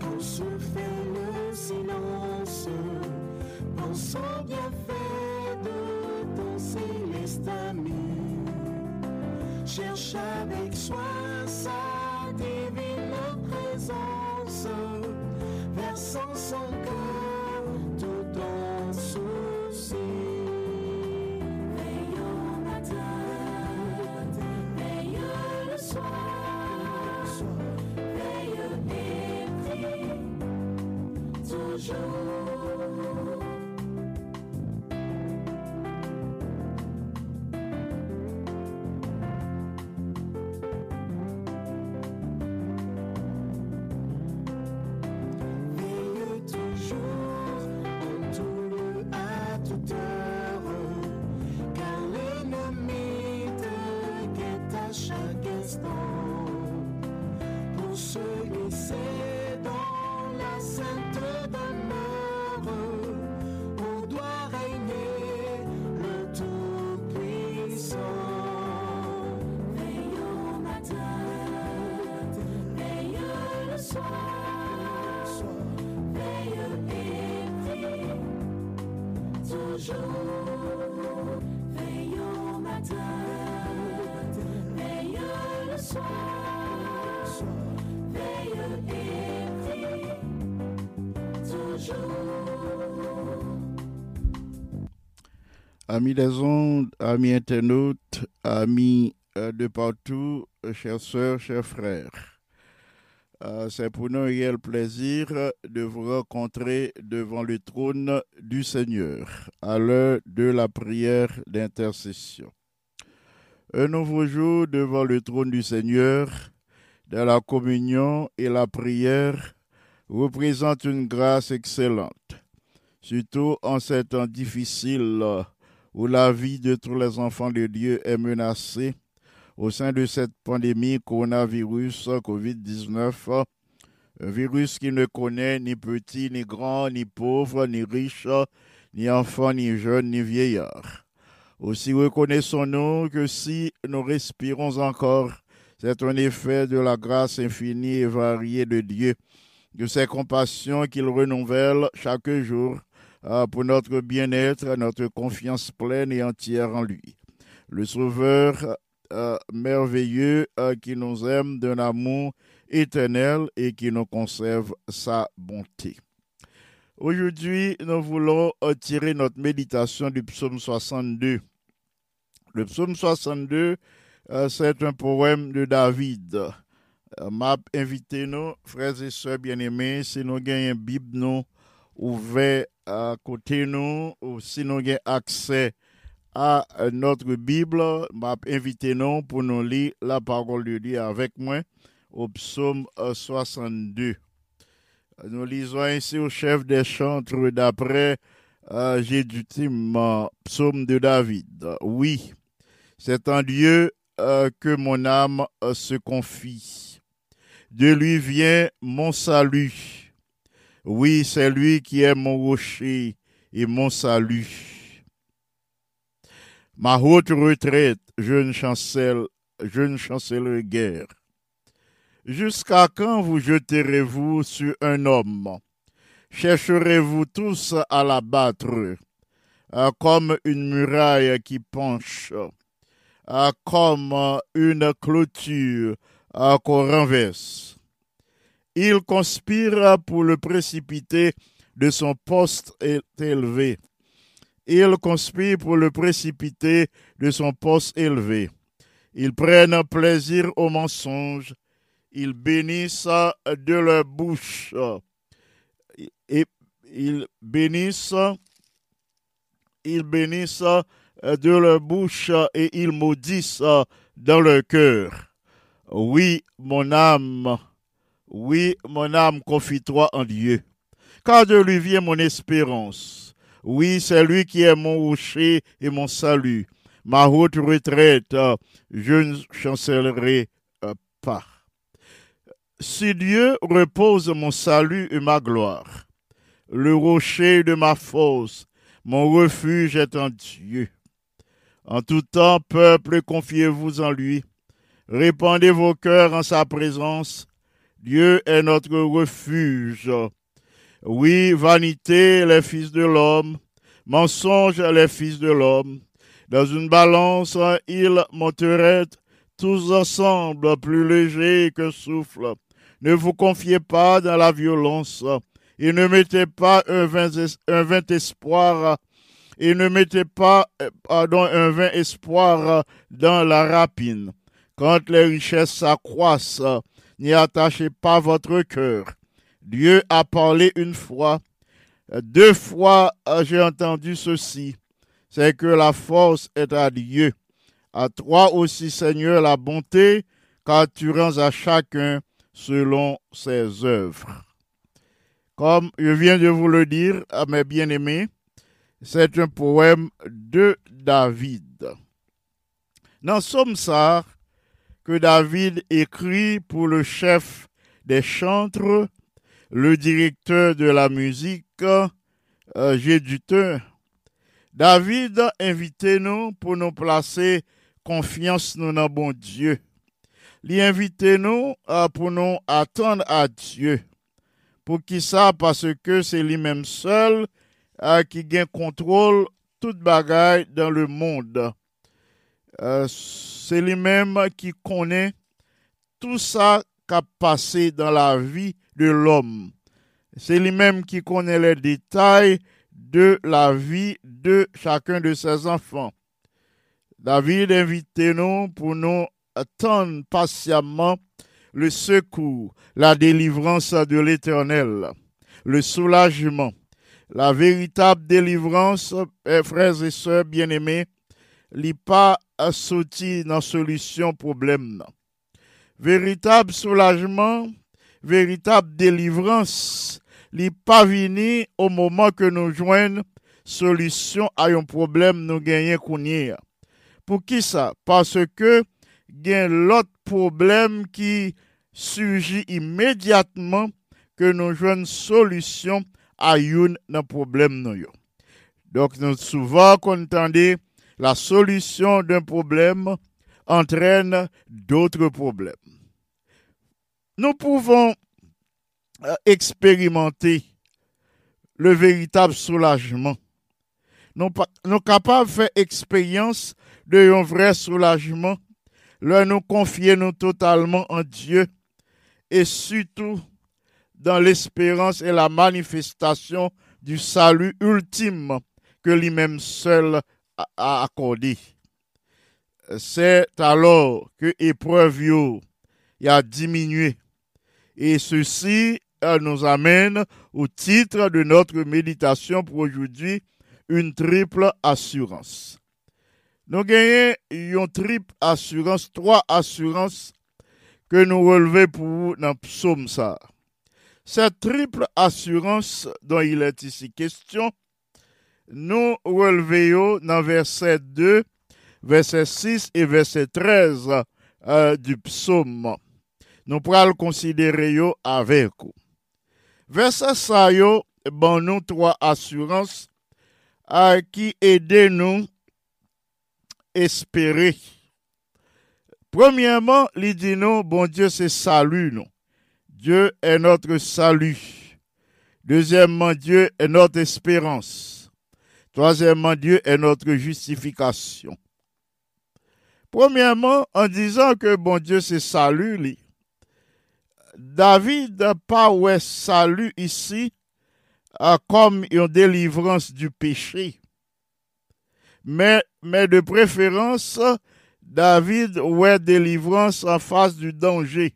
Quand se fait le silence. Pense au bienfait de ton céleste ami. Cherche avec soin Amis des ondes, amis internautes, amis euh, de partout, euh, chères sœurs, chers frères. Euh, C'est pour nous un réel plaisir de vous rencontrer devant le trône du Seigneur à l'heure de la prière d'intercession. Un nouveau jour devant le trône du Seigneur, dans la communion et la prière, représente une grâce excellente, surtout en ces temps difficiles où la vie de tous les enfants de Dieu est menacée au sein de cette pandémie coronavirus COVID-19, un virus qui ne connaît ni petit, ni grand, ni pauvre, ni riche, ni enfant, ni jeune, ni vieillard. Aussi reconnaissons-nous que si nous respirons encore, c'est un effet de la grâce infinie et variée de Dieu, de ses compassions qu'il renouvelle chaque jour pour notre bien-être, notre confiance pleine et entière en lui. Le Sauveur euh, merveilleux euh, qui nous aime d'un amour éternel et qui nous conserve sa bonté. Aujourd'hui, nous voulons euh, tirer notre méditation du psaume 62. Le psaume 62, euh, c'est un poème de David. M'a invité nous, frères et sœurs bien-aimés, si nous gagnons une Bible nous ouvert à côté nous, ou si nous avons accès à euh, notre Bible, m'a invité nous pour nous lire la parole de Dieu avec moi au psaume euh, 62. Nous lisons ainsi au chef des chantres d'après euh, Jédutim, euh, psaume de David. Oui, c'est en Dieu euh, que mon âme euh, se confie. De lui vient mon salut. Oui, c'est lui qui est mon rocher et mon salut. Ma haute retraite, jeune chancelle, jeune chancelle guerre. Jusqu'à quand vous jeterez-vous sur un homme? Chercherez-vous tous à l'abattre, euh, comme une muraille qui penche, euh, comme une clôture euh, qu'on renverse Il conspire pour le précipiter de son poste élevé. Il conspire pour le précipiter de son poste élevé. Ils prennent plaisir au mensonge. Ils bénissent de leur bouche. Et ils bénissent, ils bénissent de leur bouche et ils maudissent dans leur cœur. Oui, mon âme, oui, mon âme, confie-toi en Dieu. Car de lui vient mon espérance. Oui, c'est lui qui est mon rocher et mon salut. Ma haute retraite, je ne chancellerai euh, pas. Si Dieu repose mon salut et ma gloire, le rocher de ma force, mon refuge est en Dieu. En tout temps, peuple, confiez-vous en lui. Répandez vos cœurs en sa présence. Dieu est notre refuge. Oui, vanité, les fils de l'homme, mensonge, les fils de l'homme. Dans une balance, ils monteraient tous ensemble plus légers que souffle. Ne vous confiez pas dans la violence et ne mettez pas un vain, espoir et ne mettez pas un vain espoir dans la rapine. Quand les richesses s'accroissent, n'y attachez pas votre cœur. Dieu a parlé une fois, deux fois euh, j'ai entendu ceci, c'est que la force est à Dieu. À toi aussi, Seigneur, la bonté, car tu rends à chacun selon ses œuvres. Comme je viens de vous le dire, à mes bien-aimés, c'est un poème de David. Dans Somme que David écrit pour le chef des chantres, le directeur de la musique, euh, Gédutin. David invitez nous pour nous placer confiance nous dans bon Dieu. Li invitez nous euh, pour nous attendre à Dieu. Pour qui ça? Parce que c'est lui-même seul euh, qui gagne contrôle toute bagaille dans le monde. Euh, c'est lui-même qui connaît tout ça qui passé dans la vie de l'homme. C'est lui-même qui connaît les détails de la vie de chacun de ses enfants. David invite nous pour nous attendre patiemment le secours, la délivrance de l'Éternel, le soulagement, la véritable délivrance, eh, frères et sœurs bien-aimés, li pa asoti nan solusyon problem nan. Veritab soulajman, veritab delivrans, li pa vini o mouman ke nou jwen solusyon a yon problem nou genyen kounye. Pou ki sa? Pase ke gen lot problem ki suji imediatman ke nou jwen solusyon a yon nan problem nou yo. Dok nou souvan kontande la solution d'un problème entraîne d'autres problèmes. Nous pouvons euh, expérimenter le véritable soulagement. Nous, nous capables de faire expérience de un vrai soulagement, là nous confier totalement en Dieu et surtout dans l'espérance et la manifestation du salut ultime que lui-même seul a- accordé. C'est alors que épreuve a diminué. Et ceci euh, nous amène au titre de notre méditation pour aujourd'hui, une triple assurance. Nous gagnons une triple assurance, trois assurances que nous relevons pour dans psaume ça. Cette triple assurance dont il est ici question, nous relevons dans verset 2, verset 6 et verset 13 euh, du psaume. Nous pourrons le considérer avec vous. Verset ça yo, bon nous trois assurances à qui aider nous espérer. Premièrement, il dit nous, bon Dieu, c'est salut nous. Dieu est notre salut. Deuxièmement, Dieu est notre espérance. Troisièmement, Dieu est notre justification. Premièrement, en disant que bon Dieu c'est salut. David n'a pas ouais salut ici euh, comme une délivrance du péché. Mais, mais de préférence, David ouais délivrance en face du danger.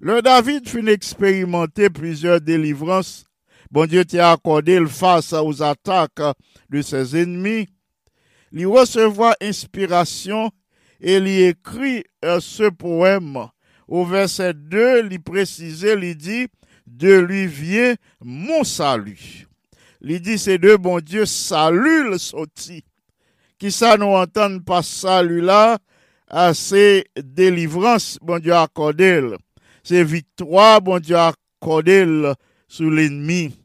Le David fut expérimenter plusieurs délivrances. Bon Dieu t'a accordé face aux attaques de ses ennemis. Il recevoir inspiration et il écrit euh, ce poème. Au verset 2, il précisait, il dit, de lui vient mon salut. Il dit, c'est de bon Dieu, salut le sorti. Qui ça nous pas salut là, à délivrances, bon Dieu accordé. C'est victoire, bon Dieu accordé sur l'ennemi.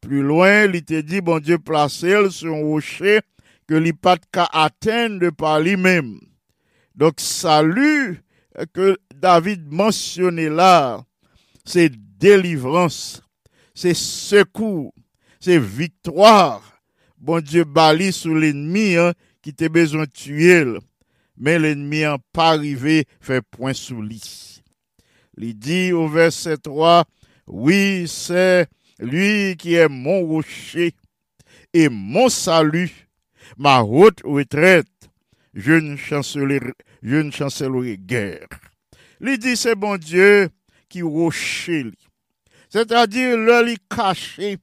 Plus loin, il te dit, bon Dieu placé sur un rocher que l'il pas qu'à atteindre par lui-même. Donc, salut que David mentionnait là, c'est délivrance, c'est secours, c'est victoire. Bon Dieu bali sur l'ennemi hein, qui t'a besoin de tuer, mais l'ennemi n'a pas arrivé fait point sous lui. Il dit au verset 3, Oui, c'est lui qui est mon rocher et mon salut, ma haute retraite. Je ne chancellerai, je ne chancellerai guère. Lui dit, c'est bon Dieu qui rocher. C'est-à-dire, le lui caché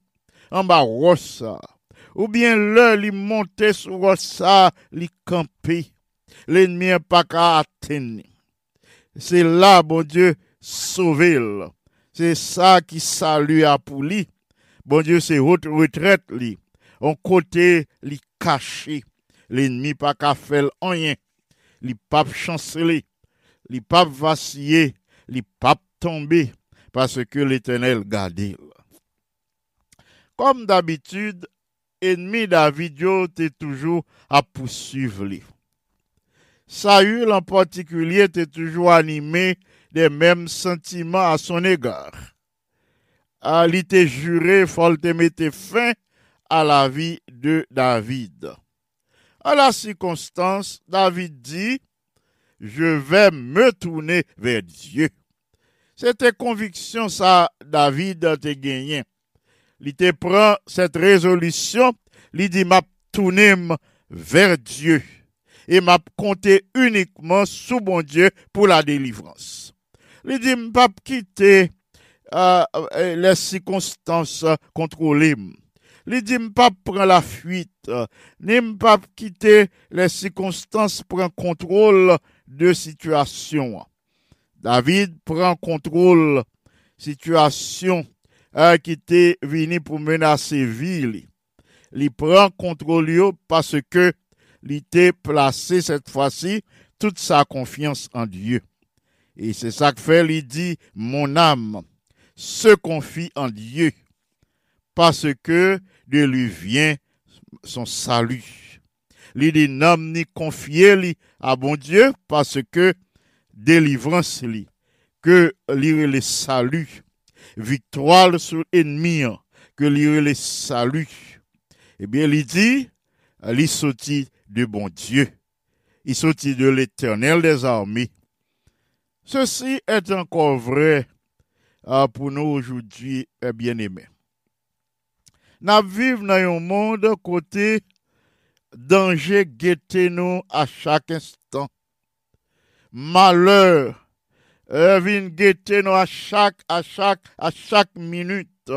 en bas rossa. Ou bien le lui monter sur rossa, lui camper. L'ennemi n'est pas qu'à atteindre. C'est là, bon Dieu, sauver C'est ça qui salue à pour lui. Bon Dieu, c'est haute retraite li. On côté li caché. L'ennemi pas qu'à faire rien. Li pas chanceler. Li pas vaciller. Li pas tomber. Parce que l'éternel garde. Comme d'habitude, ennemi David t'es toujours à poursuivre. Saül en particulier était toujours animé des mêmes sentiments à son égard. Ah, Il était juré, faut te mettre fin à la vie de David. À la circonstance, David dit, je vais me tourner vers Dieu. C'était conviction ça, David a gagné. Il prend cette résolution, il dit, m'a tourné vers Dieu et m'a compté uniquement sous bon Dieu pour la délivrance. M'a pas quitter euh, euh, les circonstances contrôlées. Il dit, m'a pas prendre la fuite, euh, ni m'a pas quitter les circonstances prend contrôle de situation. David prend contrôle situation euh, qui était venu pour menacer ville. Il prend contrôle yo parce que il était placé cette fois-ci toute sa confiance en Dieu. Et c'est ça que fait, il dit, mon âme se confie en Dieu parce que de lui vient son salut. Il dit, n'homme ni confié à bon Dieu parce que délivrance li, que lire le salut, victoire sur l'ennemi, que lire le salut. Eh bien, il dit, il sorti de bon Dieu. Il sortit de l'éternel des armées. Ceci est encore vrai euh, pour nous aujourd'hui, eh, bien-aimés. Nous vivons dans un monde côté danger guetté nous à chaque instant. Malheur euh, vient guetter nous à chaque, à chaque, à chaque minute.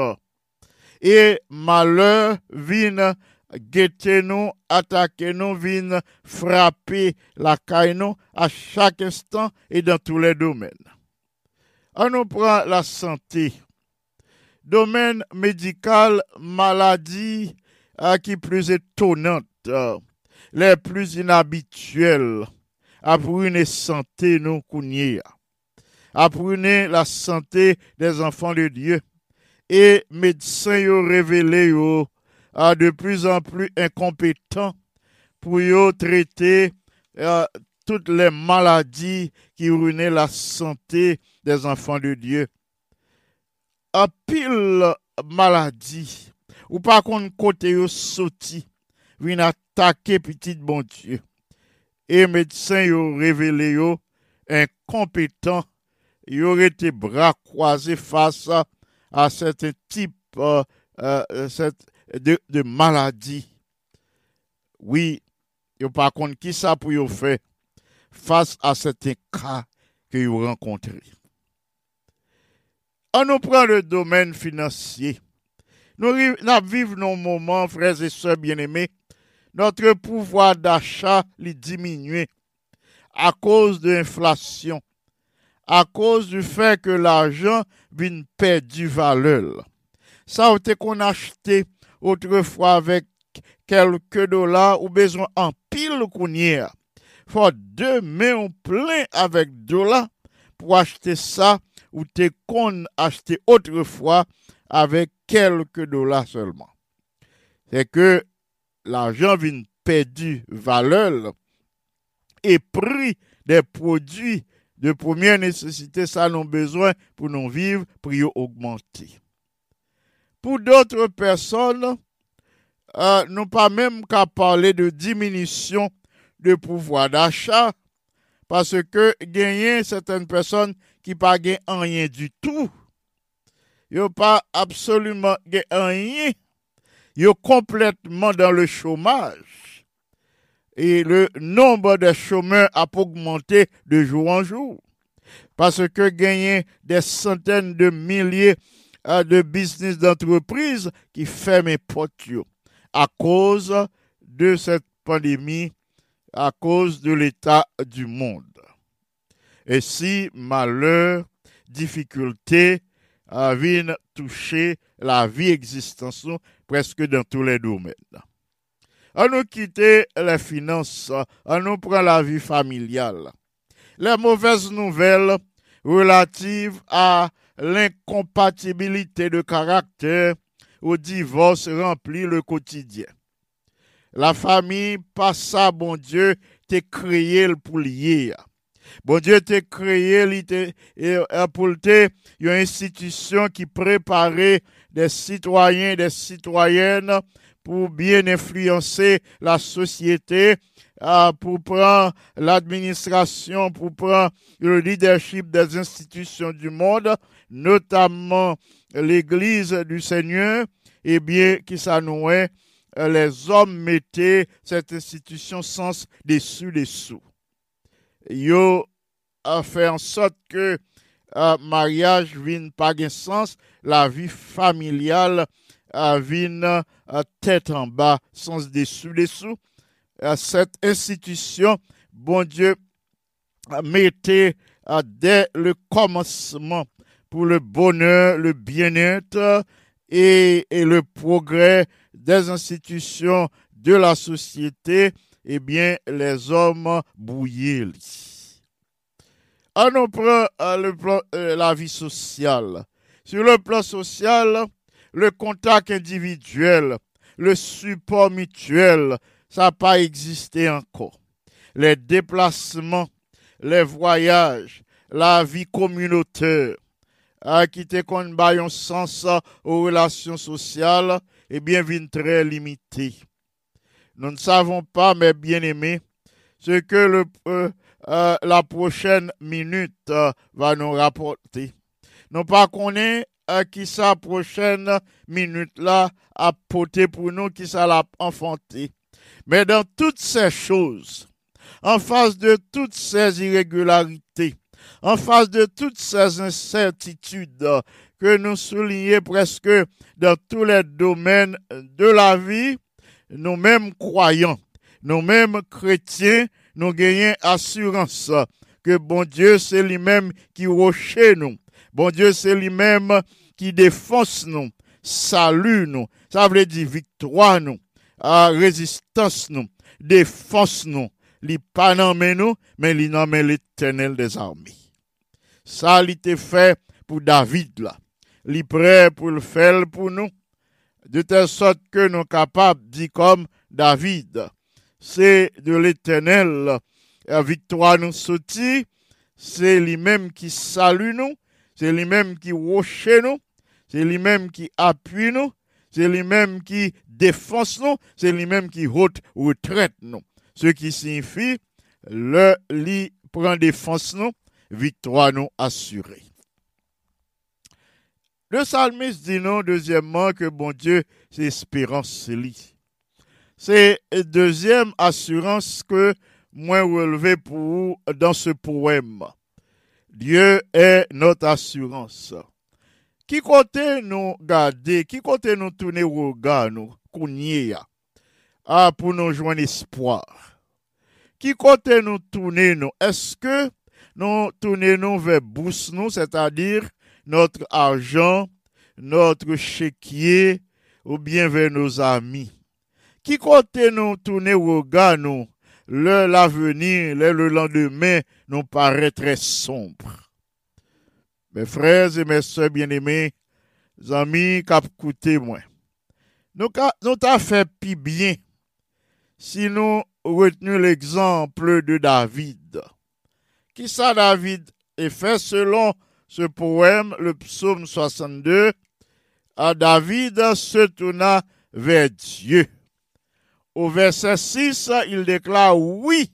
Et malheur vient guetter nous, attaquer nous, vient frapper la caille à chaque instant et dans tous les domaines. On nous prend la santé. domaine médical, maladie euh, qui plus étonnante, euh, les plus inhabituelles, apprenez santé nous kounye. Apprenez la santé des enfants de Dieu. Et médecins yo révélé de plus en plus incompétents pour yo traiter euh, toutes les maladies qui ruinaient la santé des enfants de Dieu. Un pile maladie, ou pas qu'on côté yo sorti, vient attaquer petit bon Dieu. Et médecins yo révélé yo incompétents, yo été bras croisés face à, à types euh, euh, cette- de, maladies. Oui, yo pas contre qui ça pour yo faire face à certains cas que vous rencontrez. On nous prend le domaine financier. Nous, vivons nos moments, frères et sœurs bien-aimés, notre pouvoir d'achat li diminue à cause de l'inflation, à cause du fait que l'argent vient perdre du valeur. Ça a été qu'on acheté autrefois avec quelques dollars ou besoin en pile a faut deux mains plein avec dollars pour acheter ça ou t'es qu'on acheté autrefois avec quelques dollars seulement. C'est que l'argent vient perdu valeur et prix des produits de première nécessité, ça nous besoin pour nous vivre, prix augmenter. Pour d'autres personnes, euh, pas même qu'à parler de diminution de pouvoir d'achat parce que gagner certaines personnes qui pas gagnent rien du tout. Yo pas absolument rien. Yo complètement dans le chômage. Et le nombre de chômeurs a augmenté de jour en jour. Parce que gagner des centaines de milliers de business d'entreprises qui ferment portes yo à cause de cette pandémie à cause de l'état du monde. Et si malheur, difficulté viennent toucher la vie existence presque dans tous les domaines. On nous quitter les finances, on nous prend la vie familiale. Les mauvaises nouvelles relatives à l'incompatibilité de caractère au divorce remplit le quotidien. La famille, pas ça, bon Dieu, t'es créé pour lier. Bon Dieu t'es créé et, pour une institution qui préparait des citoyens, des citoyennes pour bien influencer la société, pour prendre l'administration, pour prendre le leadership des institutions du monde, notamment l'Église du Seigneur, et bien qui s'annouait euh, les hommes mettaient cette institution sans dessus dessous. Yo a fait en sorte que euh, mariage vienne pas de sens, la vie familiale euh, vienne euh, tête en bas, sans dessus Euh, cette institution, bon Dieu, euh, dès le commencement pour le bonheur, le bien-être et, le progrès des institutions de la société, eh bien, les hommes bouillés. On nous prend euh, le plan- euh, la vie sociale. Sur le plan social, le contact individuel, le support mutuel, ça n'a pas existé encore. Les déplacements, les voyages, la vie communautaire, à qui te qu'on un sens aux relations sociales, eh bien, vient très limité. Nous ne savons pas, mes bien-aimés, ce que euh, euh, la prochaine minute euh, va nous rapporter. Nous pas qui sa prochaine minute là a porté pour nous, qui ça l'a enfanté. Mais dans toutes ces choses, en face de toutes ces irrégularités, en face de toutes ces incertitudes que nous soulignons presque dans tous les domaines de la vie, nous-mêmes croyants, nous-mêmes chrétiens, nous gagnons assurance que bon Dieu, c'est lui-même qui rocher nous. Bon Dieu, c'est lui-même qui défonce nous, salut nous, ça veut dire victoire nous, à résistance nous, défense nous, li pas nous, mais li l'éternel des armées. Ça, li te fait pour David là. Li pour le faire pour nous, de telle sorte que nous capables dire comme David, c'est de l'éternel, la victoire nous sortit, c'est lui-même qui salue nous, c'est lui-même qui roche nous, c'est lui-même qui appuie nous, c'est lui-même qui défense nous, c'est lui-même qui haute retraite nous. Ce qui signifie, le lit prend défense nous, victoire nous assurée. Le psalmiste dit non, deuxièmement, que bon Dieu, c'est espérance, lui. C'est deuxième assurance que moi relevé pour vous dans ce poème. Dieu est notre assurance. Ki kote nou gade, ki kote nou toune wou gade nou kounye ya, a pou nou jwen espoir. Ki kote nou toune nou, eske nou toune nou ve bous nou, c'est-à-dire notre argent, notre chéquier, ou bien ve nos amis. Ki kote nou toune wou gade nou, le l'avenir, le, le lendemain, nou pare tre sombre. Mes frères et mes soeurs bien-aimés, amis qui écouté moi. Nous t'a fait pi bien si nous retenons l'exemple de David. Qui ça David? Est fait selon ce poème, le psaume 62, à David se tourna vers Dieu. Au verset 6, il déclare, oui,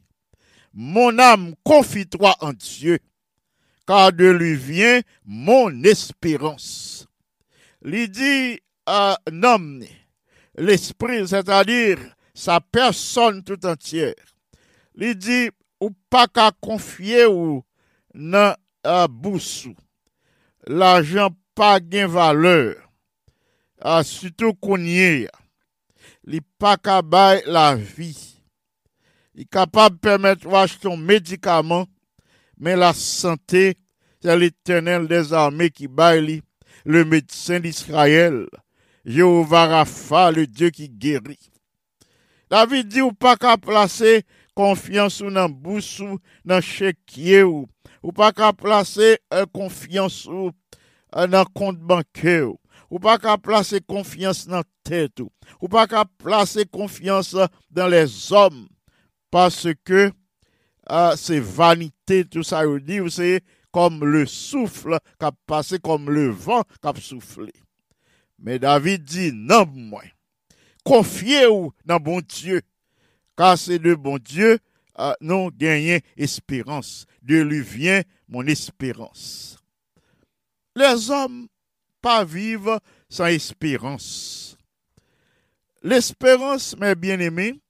mon âme confie-toi en Dieu, car de lui vient mon espérance. Lui dit un euh, homme, l'esprit, c'est-à-dire sa personne tout entière. Lui dit ou pas qu'à confier ou nan euh, boussou. L'argent pas gain valeur, euh, surtout qu'on y est. Li pa kabay la vie. vi. capable de permettre d'acheter un médicament mais la santé, c'est l'éternel des armées qui baille le médecin d'Israël. Jéhovah Rapha, le Dieu qui guérit. David dit ou pas qu'à placer confiance ou dans bouche ou dans chéquier ou, ou pas qu'à placer euh, confiance ou euh, dans compte bancaire ou, pas qu'à placer confiance dans tête ou pas qu'à placer confiance dans les hommes parce que euh, c'est vanité tout ça veut dire c'est comme le souffle qui a passé comme le vent qui a soufflé. Mais David dit non moi. Confiez-vous dans bon Dieu car c'est de bon Dieu euh, nous gagnons espérance. De lui vient mon espérance. Les hommes pas vivent sans espérance. L'espérance, mes bien-aimés,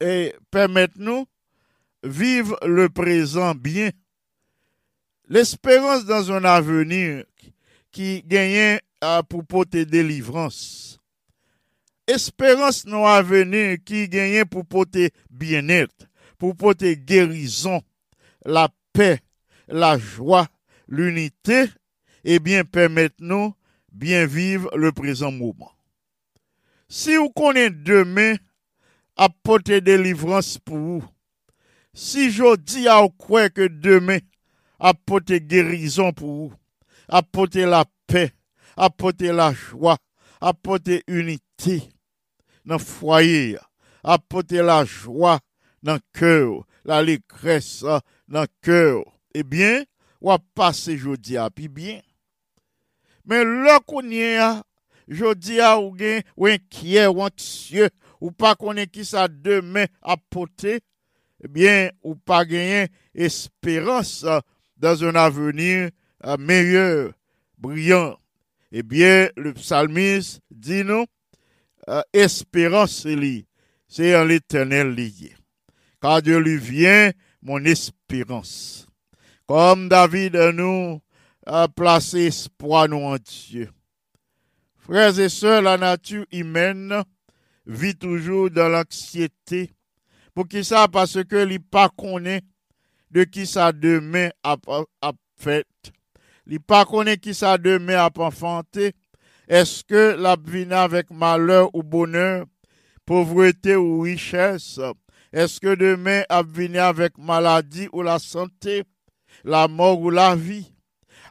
et permettre-nous vivre le présent bien. L'espérance dans un avenir qui gagne euh, pour porter délivrance espérance dans avenir qui gagne pour porter bien-être, pour porter guérison, la paix, la joie, l'unité, et bien permettre nous bien vivre le présent moment. Si vous connaissez demain à porter délivrance pour vous, Si jodi a ou kwe ke demen, apote gerizon pou ou, apote la pe, apote la jwa, apote uniti nan fwaye, apote la jwa nan kèw, la likres nan kèw, ebyen, wap pase jodi api byen. Men lò konye a, jodi a ou gen, ou enkye, ou anksye, ou pa konen ki sa demen apote, eh bien, ou pas gagner espérance dans un avenir euh, meilleur, brillant. Eh bien, le psalmiste dit nous, euh, espérance c'est en l'éternel lié. Car Dieu lui vient mon espérance. Comme David nous a placé espoir nous en Dieu. Frères et sœurs, la nature humaine vit toujours dans l'anxiété. Pour qui ça? Parce que li pas connaît de qui ça demain a, a fait. li pa konen ki sa deme ap enfante, eske la vine avec malheur ou bonheur, pauvreté ou richesse, eske deme ap vine avec maladie ou la santé, la mort ou la vie?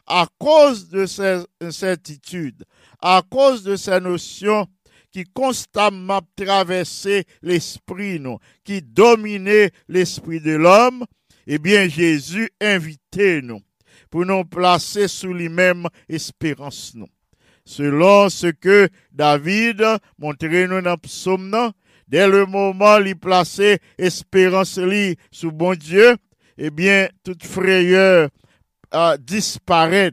À cause de ces incertitudes, à cause de ces notions qui constamment traversaient l'esprit, qui dominaient l'esprit de l'homme, eh bien, Jésus invitait nous pour nous placer sous lui-même espérance. Selon ce que David montrait nous dans le psaume, dès le moment où il plaçait espérance lui sous bon Dieu, eh bien, toute frayeur euh, disparaît.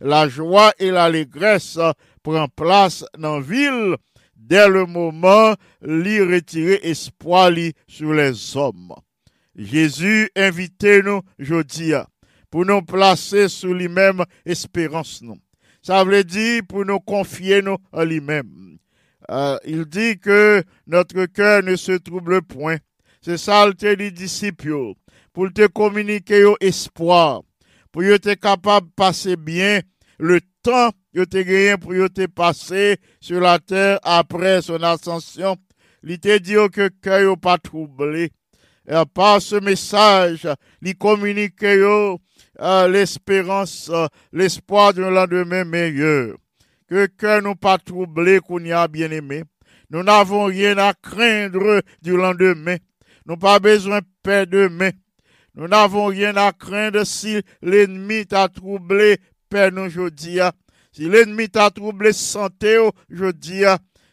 La joie et l'allégresse prend place dans la ville dès le moment lui retirer espoir li sur les hommes. Jésus invitait nous, dis, pour nous placer sous lui-même espérance nous. Ça veut dire pour nous confier nous à lui-même. Euh, il dit que notre cœur ne se trouble point. C'est ça le te disciples, pour te communiquer yo espoir, pour être capable de passer bien le temps te gagné pour te passer sur la terre après son ascension. Il te dit que cœur yo pas troublé. Par ce message, il communique yo euh, l'espérance, euh, l'espoir d'un lendemain meilleur. Que cœur nous pas troublé qu'on y a bien aimé. Nous n'avons rien à craindre du lendemain. Nous pas besoin de paix demain. Nous n'avons rien à craindre si l'ennemi t'a troublé, Père nous aujourd'hui. Si l'ennemi t'a troublé santé, aujourd'hui.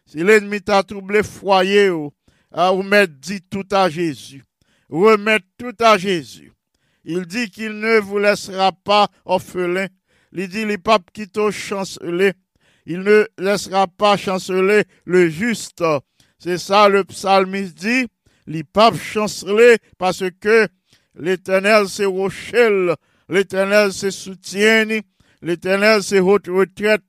Si l'ennemi t'a troublé foyer, ou mettre dit tout à Jésus. Remettre tout à Jésus. Il dit qu'il ne vous laissera pas orphelin. Il dit les papes qui t'ont chancelé. Il ne laissera pas chanceler le juste. C'est ça le psalmiste dit. Les papes chancelé parce que l'éternel c'est rochelle, l'éternel c'est soutien, l'éternel c'est haute retraite,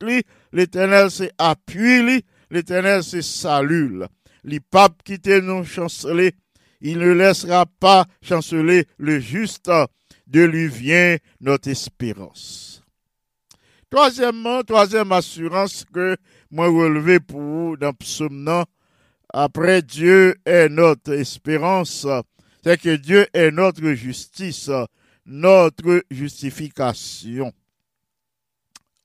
l'éternel c'est appui, l'éternel c'est salut. Les papes qui te nous chanceler, il ne laissera pas chanceler le juste, de lui vient notre espérance. Troisièmement, troisième assurance que moi relevé pour vous dans psaume après Dieu est notre espérance, c'est que Dieu est notre justice, notre justification.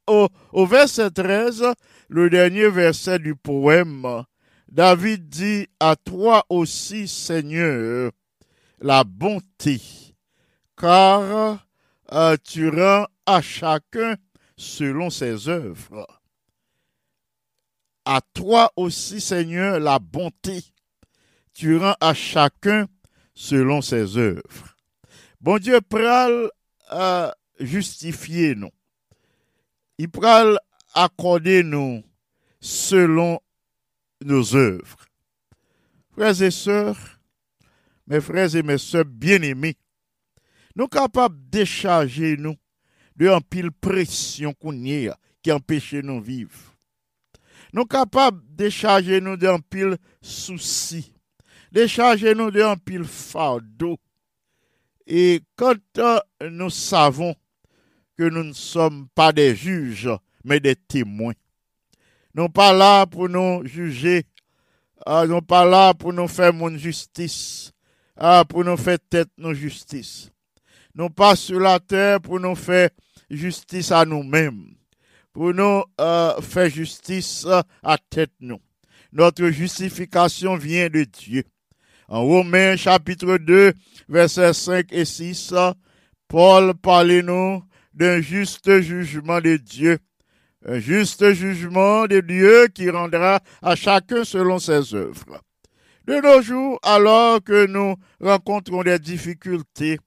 Au, verset 13, le dernier verset du poème, David dit à toi aussi, Seigneur, la bonté, car euh, tu rends à chacun selon ses œuvres. À toi aussi, Seigneur, la bonté, tu rends à chacun selon ses œuvres. Bon Dieu pral euh, justifier nous. Il pral accorder nous selon nos œuvres. Frères et sœurs, mes frères et mes sœurs bien-aimés, nous capables de décharger nous de un pile pression qui empêche nous vivre. Nous capables de décharger nous d'un pile souci, décharger nous d'un pile fardeau. Et quand euh, nous savons que nous ne sommes pas des juges, mais des témoins, nous pas là pour nous juger, euh, nous pas là pour nous faire mon justice, euh, pour nous faire tête nos justice. Nous pas sur la terre pour nous faire justice à nous-mêmes, pour nous euh, faire justice à tête nous. Notre justification vient de Dieu. En Romains chapitre 2, versets 5 et 6, Paul parle nous d'un juste jugement de Dieu. Un juste jugement de Dieu qui rendra à chacun selon ses œuvres. De nos jours, alors que nous rencontrons des difficultés,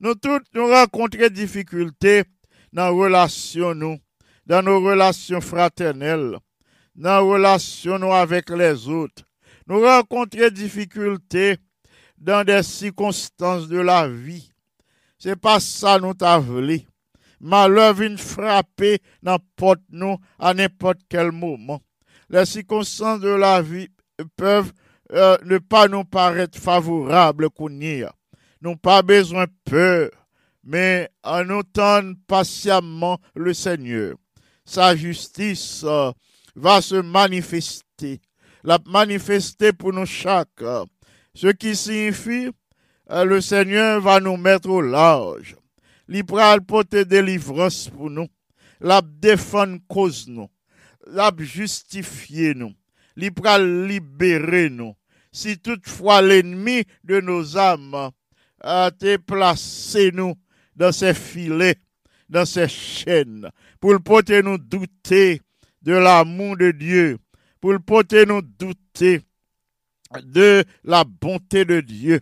nous tous nous rencontrons des difficultés dans nos relations, nous, dans nos relations fraternelles, dans nos relations avec les autres. Nous rencontrons des difficultés dans des circonstances de la vie. C'est pas ça nous t'a voulu. Malheur vient frapper n'importe nous à n'importe quel moment. Les circonstances de la vie peuvent euh, ne pas nous paraître favorables qu'on y pas besoin de peur, mais en tendre patiemment le Seigneur. Sa justice euh, va se manifester, la manifester pour nous chaque, euh, ce qui signifie le Seigneur va nous mettre au large. Il pral porter délivrance pour nous, la défendre cause nous, la justifier nous, il pral libérer nous. Si toutefois l'ennemi de nos âmes a été placé nous dans ses filets, dans ses chaînes, pour porter nous douter de l'amour de Dieu, pour porter nous douter de la bonté de Dieu,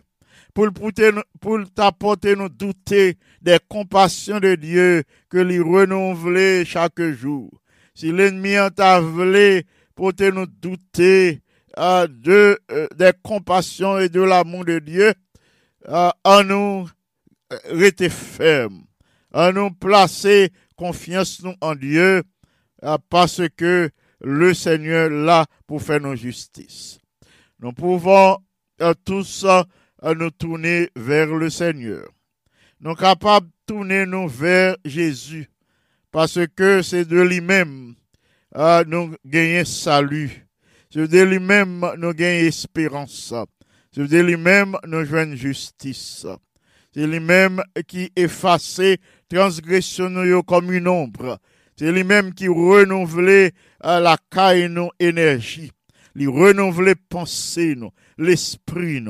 pour pour t'apporter nous douter des compassions de Dieu que lui renouveler chaque jour. Si l'ennemi en t'a voulu porter nous douter euh, de, euh, des compassions et de l'amour de Dieu, euh, en nous rester ferme, en nous placer confiance en Dieu, parce que le Seigneur là pour faire nos justices. Nous pouvons tous nous tourner vers le Seigneur. Nous sommes capables de tourner nous vers Jésus, parce que c'est de lui-même euh, nous gagnons salut. C'est de lui-même nous gagnons espérance. C'est de lui-même nous joignons justice. C'est lui-même qui efface transgression comme une ombre. C'est lui-même qui renouvelle euh, la caille nous énergie. Il renouvelle pensée l'esprit.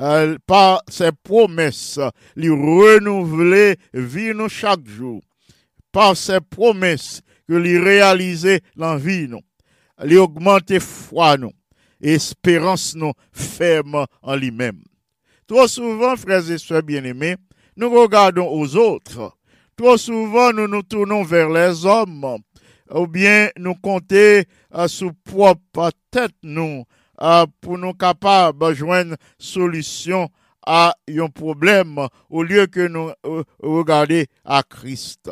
Euh, par ses promesses, il renouvelle vie nous chaque jour. Par ses promesses que il réalisait l'envie nous. Il augmente foi nous, espérance nous ferme en lui-même. Trop souvent, frères et sœurs bien-aimés, nous regardons aux autres. Trop souvent, nous nous tournons vers les hommes, ou bien nous compter euh, sous propre tête nous, pour nous capables de joindre solution à un problème, au lieu que nous euh, regarder à Christ.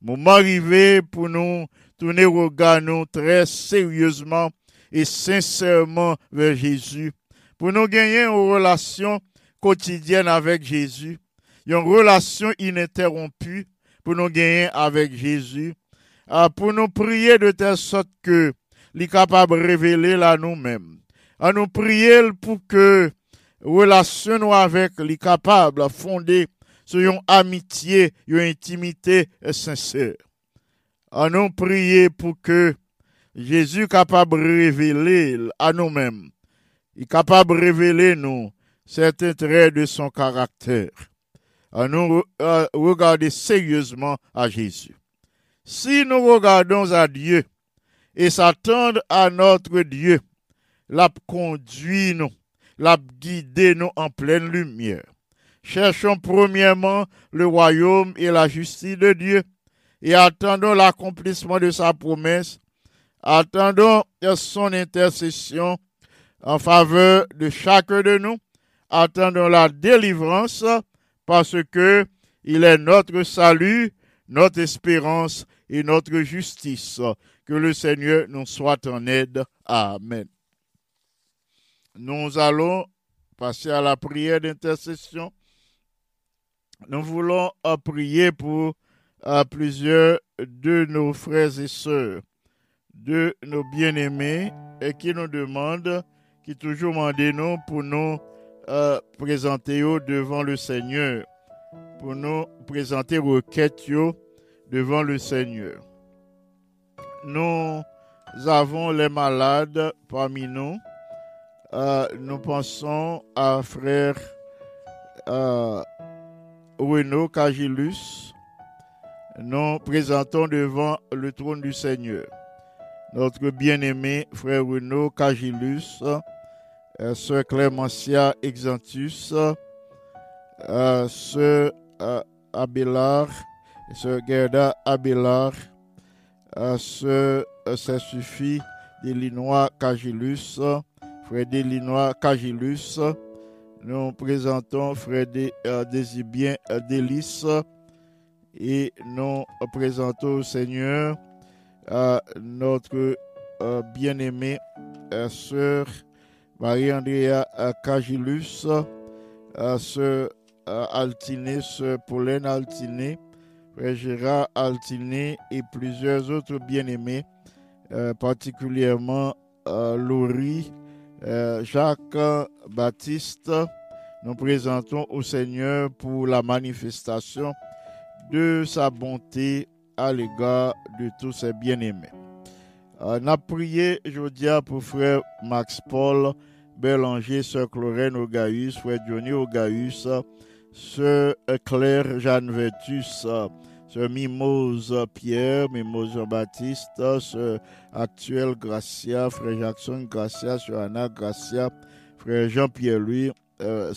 Moment arrivé pour nous tourner regard très sérieusement et sincèrement vers Jésus, pour nous gagner une relation quotidienne avec Jésus, une relation ininterrompue pour nous gagner avec Jésus, ah, pour nous prier de telle sorte que est capable de révéler là nous-mêmes. À nous prier pour que relation avec lui capable de fonder sur une amitié, une intimité sincère. À nous prier pour que Jésus capable de révéler à nous-mêmes, il est capable de révéler nous certains traits de son caractère. À nous regarder sérieusement à Jésus. Si nous regardons à Dieu et s'attendre à notre Dieu, l'a conduit nous, l'a guidé nous en pleine lumière. Cherchons premièrement le royaume et la justice de Dieu et attendons l'accomplissement de sa promesse. Attendons son intercession en faveur de chacun de nous. Attendons la délivrance parce que il est notre salut, notre espérance et notre justice. Que le Seigneur nous soit en aide. Amen. Nous allons passer à la prière d'intercession. Nous voulons prier pour euh, plusieurs de nos frères et sœurs, de nos bien-aimés, et qui nous demandent, qui toujours demandent nous pour nous euh, présenter devant le Seigneur, pour nous présenter requêtes devant le Seigneur. Nous avons les malades parmi nous. Euh, nous pensons à frère euh, Renaud Cagilus. Nous présentons devant le trône du Seigneur notre bien-aimé frère Renaud Cagilus, euh, sœur Clémentia Exantus, euh, sœur euh, Abélard, sœur Gerda Abélard, euh, sœur euh, Saint-Suffit d'Illinois Cagilus, d'Illinois Cagilus. Nous présentons frère Dé- euh, Désibien euh, Délice et nous présentons au Seigneur euh, notre bien-aimée sœur Marie-Andrea Cagilus, sœur Altiné, sœur Pauline Altiné, frère Gérard Altiné et plusieurs autres bien-aimés, particulièrement Laurie, euh, Jacques Baptiste, nous présentons au Seigneur pour la manifestation de sa bonté à l'égard de tous ses bien-aimés. Euh, n'a prié aujourd'hui pour frère Max Paul Bélanger, sœur Chlorène Ogaïus, frère Johnny Ogaïus, sœur Claire Jeanne Vertus, sœur Mimose Pierre, Mimose Jean-Baptiste, sœur Actuel Gracia, frère Jackson Gracia, sœur Anna Gracia, frère Jean-Pierre Louis, euh,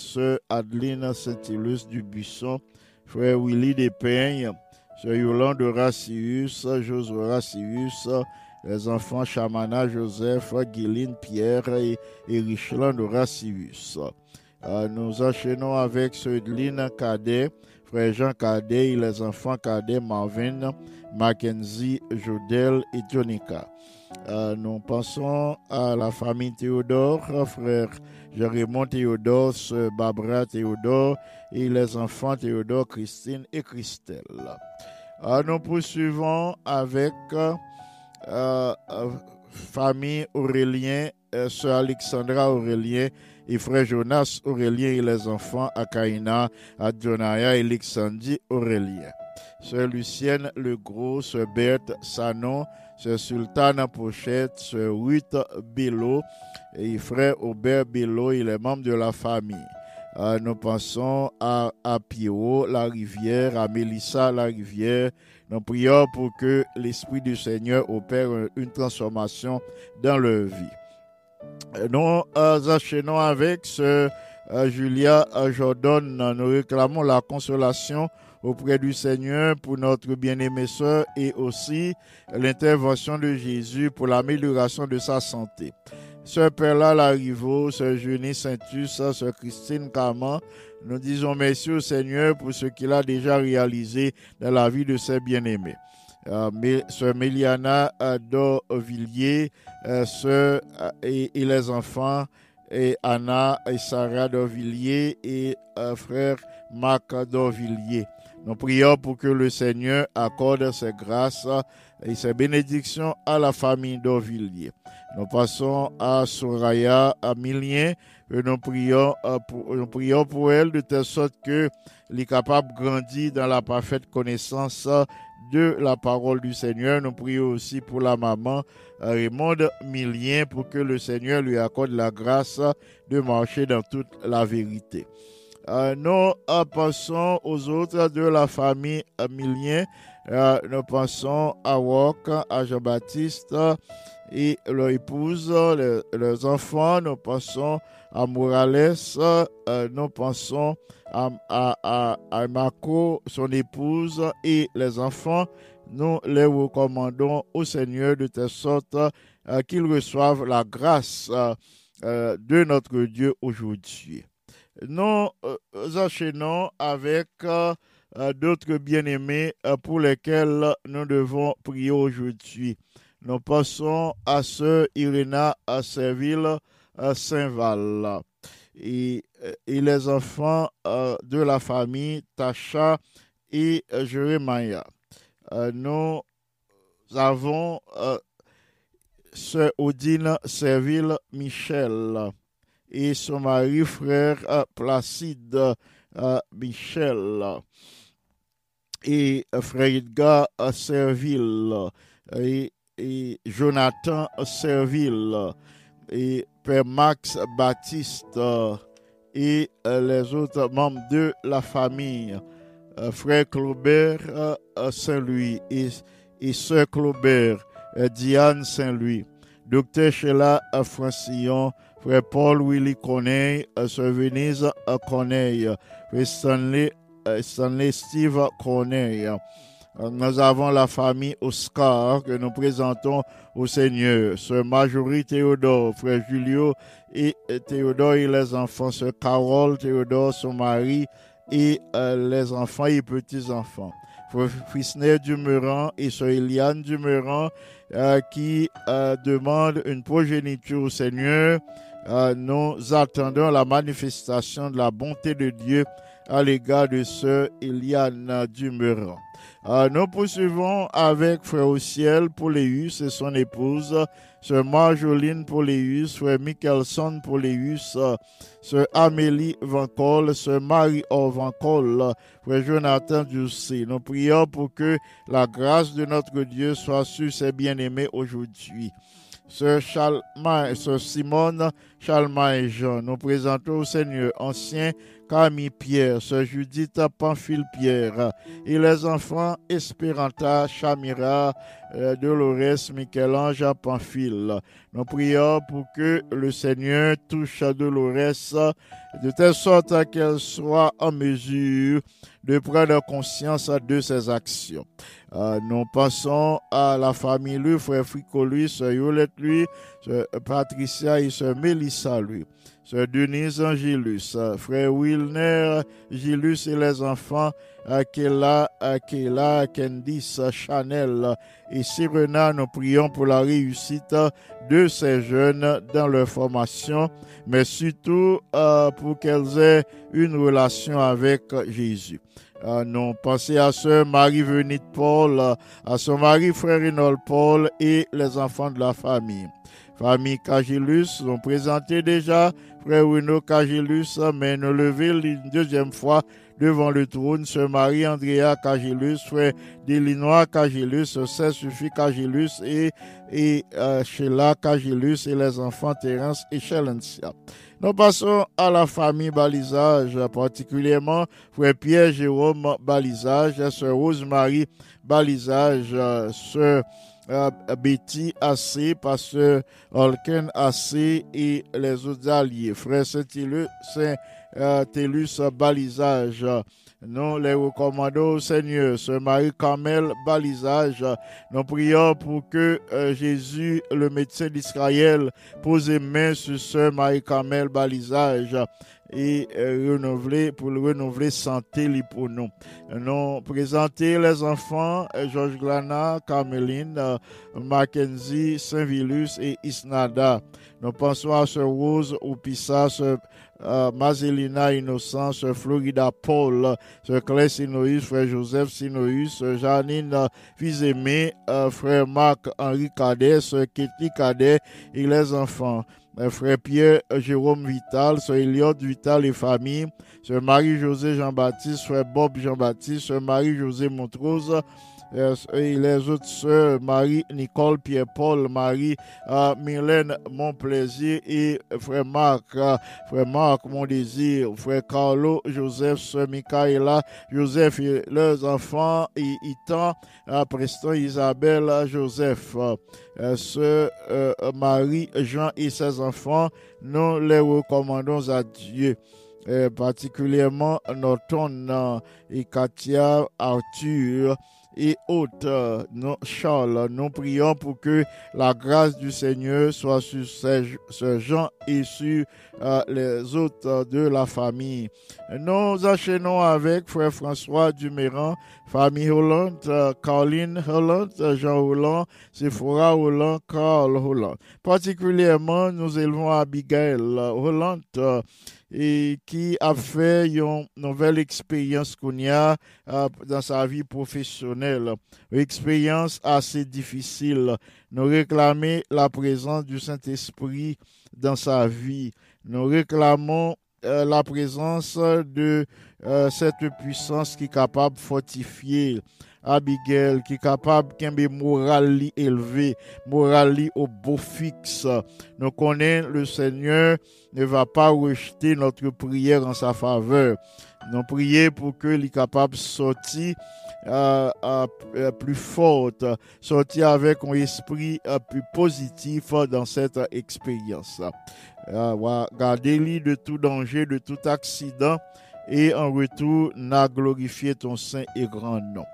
Adeline Saint-Ilus du Buisson, frère Willy Despeignes, sœur Yolande Racius, Josué Racius, les enfants Chamana, Joseph, Guiline, Pierre et, et Richland Racius. Euh, nous enchaînons avec sœur Edline Cadet, frère Jean Cadet et les enfants Cadet, Marvin, Mackenzie, Jodel et Jonica. Euh, nous pensons à la famille Théodore, frère Jérémon Théodore, Barbara Théodore et les enfants Théodore, Christine et Christelle. Euh, nous poursuivons avec euh, euh, famille Aurélien, sœur Alexandra Aurélien et frère Jonas Aurélien et les enfants Akaina, Adjonaya et Alexandrie Aurélien. Sœur Lucienne Legros, sœur Berthe Sanon, sœur Sultane Pochette, sœur Ruth Bello et frère Aubert Bello et les membres de la famille. Euh, nous pensons à, à Pierrot, la rivière, à Mélissa, la rivière. Nous prions pour que l'Esprit du Seigneur opère une transformation dans leur vie. Nous euh, enchaînons avec ce euh, Julia euh, Jordan. Nous réclamons la consolation auprès du Seigneur pour notre bien-aimée sœur et aussi l'intervention de Jésus pour l'amélioration de sa santé. Sœur Perla Larivo, Sœur Junie Saintus, Sœur Christine Caman, nous disons merci au Seigneur pour ce qu'il a déjà réalisé dans la vie de ses bien-aimés. Euh, Sœur Méliana euh, Dorvilliers, euh, Sœur euh, et, et les enfants, et Anna et Sarah Dorvilliers et euh, frère Marc Dorvilliers. Nous prions pour que le Seigneur accorde ses grâces et ses bénédictions à la famille d'Orvilliers. Nous passons à Soraya à Milien et nous prions, euh, pour, nous prions pour elle de telle sorte que est capable de grandir dans la parfaite connaissance de la parole du Seigneur. Nous prions aussi pour la maman euh, Raymond Milien pour que le Seigneur lui accorde la grâce de marcher dans toute la vérité. Euh, nous euh, pensons aux autres de la famille Milien. Nous pensons à Wok, à Jean-Baptiste et leur épouse, les- enfants. Nous pensons à Morales. euh, nous pensons à, à, à, Marco, son épouse et les enfants. Nous les recommandons au Seigneur de telle sorte euh, qu'ils reçoivent la grâce euh, de notre Dieu aujourd'hui. Nous enchaînons avec d'autres bien-aimés pour lesquels nous devons prier aujourd'hui. Nous passons à sœur Irina à Serville à Saint-Val. Et, euh, et les enfants euh, de la famille Tacha et euh, Jérémia. Euh, nous avons euh, sœur Odine Serville Michel. Et son mari frère Placide Michel. Et euh, Serville et, et Jonathan Serville et Père Max Baptiste euh, et euh, les autres membres de la famille, euh, frère Claubert Saint-Louis et, et sœur Claubert, Diane Saint-Louis, docteur Sheila Francillon, frère Paul Willy Corneille, sœur Venise Corneille, frère Stanley, Stanley Steve Corneille. Euh, Nous avons la famille Oscar que nous présentons au Seigneur. Sœur Marjorie Théodore, frère Julio et euh, Théodore et les enfants. Sœur Carole Théodore, son mari et euh, les enfants et petits-enfants. frère Frisner Dumeran et sœur Eliane Dumeran euh, qui demandent une progéniture au Seigneur. Nous attendons la manifestation de la bonté de Dieu à l'égard de sœur Eliane Dumeran. Euh, nous poursuivons avec Frère ciel Pauléus et son épouse, Sœur Marjoline Pauléus, Frère Michelson Pauléus, Sœur Amélie Vancol, Sœur Marie-Or Vancol, Frère Jonathan Ducé. Nous prions pour que la grâce de notre Dieu soit sur ses bien-aimés aujourd'hui. Sœur Sœur Simone, Chalma et Jean, nous présentons au Seigneur ancien Camille Pierre, Judith Pamphile Pierre et les enfants Esperanta, Chamira, euh, Dolores, Michel-Ange Pamphile. Nous prions pour que le Seigneur touche à Dolores de telle sorte qu'elle soit en mesure de prendre conscience de ses actions. Euh, nous pensons à la famille lui, frère Frico lui, sœur Yolette lui, Patricia et sœur Mélissa lui, sœur Denise Angélus, frère Wilner Gilus et les enfants Akela, Akela, Candice, Chanel et Serena. Nous prions pour la réussite de ces jeunes dans leur formation, mais surtout euh, pour qu'elles aient une relation avec Jésus. Euh, nous pensons à sœur Marie-Venite Paul, à son mari frère Reynold Paul et les enfants de la famille. Famille Cagilus, nous présenté déjà frère Renaud Cagilus, mais nous lever une deuxième fois devant le trône, sœur Marie-Andrea Cagilus, frère Delinois Cagilus, sœur Sophie Cagilus et, et euh, Sheila Cagilus et les enfants Terence et Chelencia. Nous passons à la famille Balisage, particulièrement frère Pierre Jérôme Balisage, sœur Rose-Marie Balisage, sœur euh, Betty AC, pasteur Holken AC et les autres alliés. Frère Saint-Télus Saint Balisage. Nous les recommandons au Seigneur, Sœur Marie-Carmel Balisage. Nous prions pour que euh, Jésus, le médecin d'Israël, pose main sur Sœur Marie-Carmel Balisage et euh, renouveler pour le renouveler santé pour nous. Nous présenter les enfants euh, Georges Glana, Cameline, euh, Mackenzie, Saint-Vilus et Isnada. Nous pensons à ce Rose Oupissa, ce euh, Mazelina Innocent, ce Florida Paul, Claire Sinoïs, frère Joseph Sinoïs, Janine Fils-Aimé, frère Marc Henri Cadet, Kitty Cadet et les enfants. Frère Pierre Jérôme Vital, Sœur Eliot Vital et famille, Sœur Marie-José Jean-Baptiste, Frère Bob Jean-Baptiste, Sœur Marie-José Montrose, et les autres sœurs, Marie-Nicole Pierre-Paul, Marie euh, Mylène Monplaisir et frère Marc, euh, frère Marc Mon Désir, frère Carlo, Joseph, sœur Michaela, Joseph et leurs enfants, et Itan, euh, Preston, Isabelle, Joseph, sœur Marie, Jean et ses enfants, nous les recommandons à Dieu. Particulièrement Norton et Katia, Arthur, et autres. Nous, Charles, nous prions pour que la grâce du Seigneur soit sur ces, ces gens et sur euh, les autres de la famille. Nous enchaînons avec Frère François Duméran, famille Hollande, euh, Caroline Hollande, Jean Hollande, Sephora Hollande, Carl Hollande. Particulièrement, nous élevons Abigail Hollande. Euh, et qui a fait une nouvelle expérience qu'on a euh, dans sa vie professionnelle. Une expérience assez difficile. Nous réclamons la présence du Saint-Esprit dans sa vie. Nous réclamons euh, la présence de euh, cette puissance qui est capable de fortifier Abigail, qui est capable de moral élevé, moral au beau fixe. Nous connaissons le Seigneur ne va pas rejeter notre prière en sa faveur. Nous prions pour que les capable de sortir euh, euh, plus forte, sortir avec un esprit euh, plus positif dans cette expérience. Euh, garder de tout danger, de tout accident et en retour, n'a glorifié ton saint et grand nom.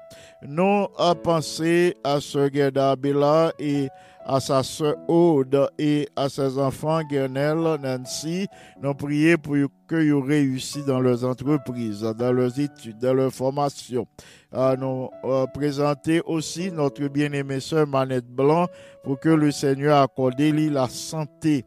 Nous a pensé à Sœur Gerda Bella et à sa sœur Aude et à ses enfants Guernel, Nancy. Nous prions pour qu'ils réussissent dans leurs entreprises, dans leurs études, dans leur formation. À nous euh, présenter aussi notre bien-aimée sœur Manette Blanc pour que le Seigneur accorde lui la santé.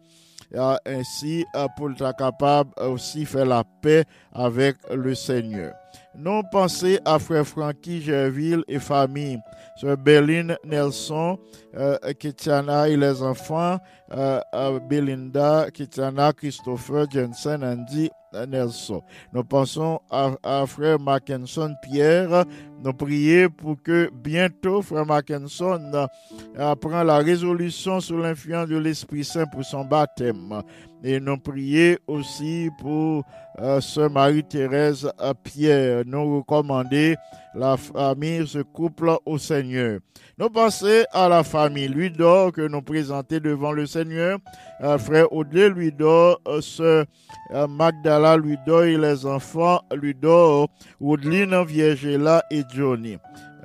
Euh, ainsi, euh, pour être capable aussi faire la paix avec le Seigneur. Nous pensons à frère Frankie Gerville et famille, sœur Berlin Nelson, euh, Kitiana et les enfants, euh, euh, Belinda, Kitiana, Christopher, Jensen, Andy, Nous pensons à, frère Mackinson Pierre. Nous prions pour que bientôt frère Mackinson euh, prenne la résolution sous l'influence de l'Esprit Saint pour son baptême. Et nous prions aussi pour euh, Sœur Marie-Thérèse Pierre. Nous recommander la famille, ce couple au Seigneur. Nous pensons à la famille Ludor que nous présentons devant le Seigneur. Euh, frère Audley Ludor, euh, sœur euh, Magdala Ludor et les enfants Ludor, Audline Viergela et Johnny.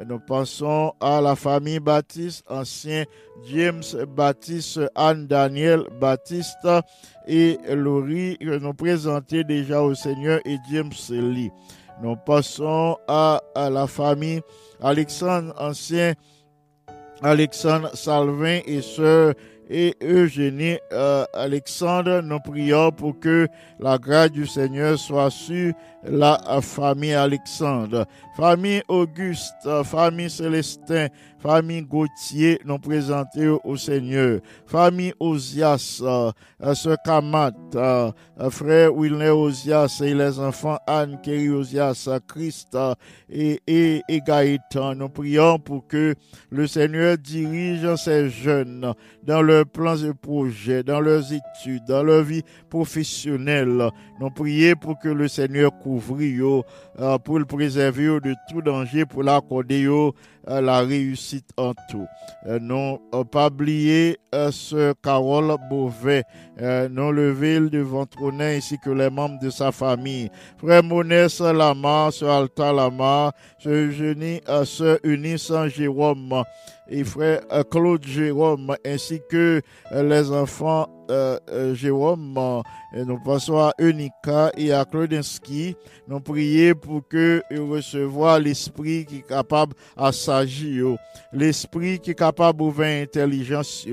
Nous pensons à la famille Baptiste, ancien James Baptiste, Anne Daniel Baptiste et Laurie que nous présentons déjà au Seigneur et James Lee. Nous passons à, à la famille Alexandre, ancien Alexandre Salvin et sœur et Eugénie euh, Alexandre, nous prions pour que la grâce du Seigneur soit sur la famille Alexandre. Famille Auguste, famille Célestin, famille Gauthier, nous présenter au Seigneur. Famille Osias, euh, ce Kamat, euh, frère Wilner Osias et les enfants Anne, Kerry Osias, Christ et, et, et Gaëtan. Nous prions pour que le Seigneur dirige ces jeunes dans leurs plans et projets, dans leurs études, dans leur vie professionnelle. Nous prions pour que le Seigneur couvre yo, euh, pour le préserver de tout danger, pour l'accorder euh, la réussite en tout. Euh, non, pas oublier ce Carole Beauvais, non levé devant trône ainsi que les membres de sa famille. Frère Monès Lama, ce Alta Lama, ce Eugénie, ce Eunice Jérôme et frère Claude Jérôme, ainsi que les enfants Jérôme, nous passons à Unica et à Claudinski. Nous prions pour que recevoir l'esprit qui est capable à s'agir, l'esprit qui est capable d'ouvrir intelligence,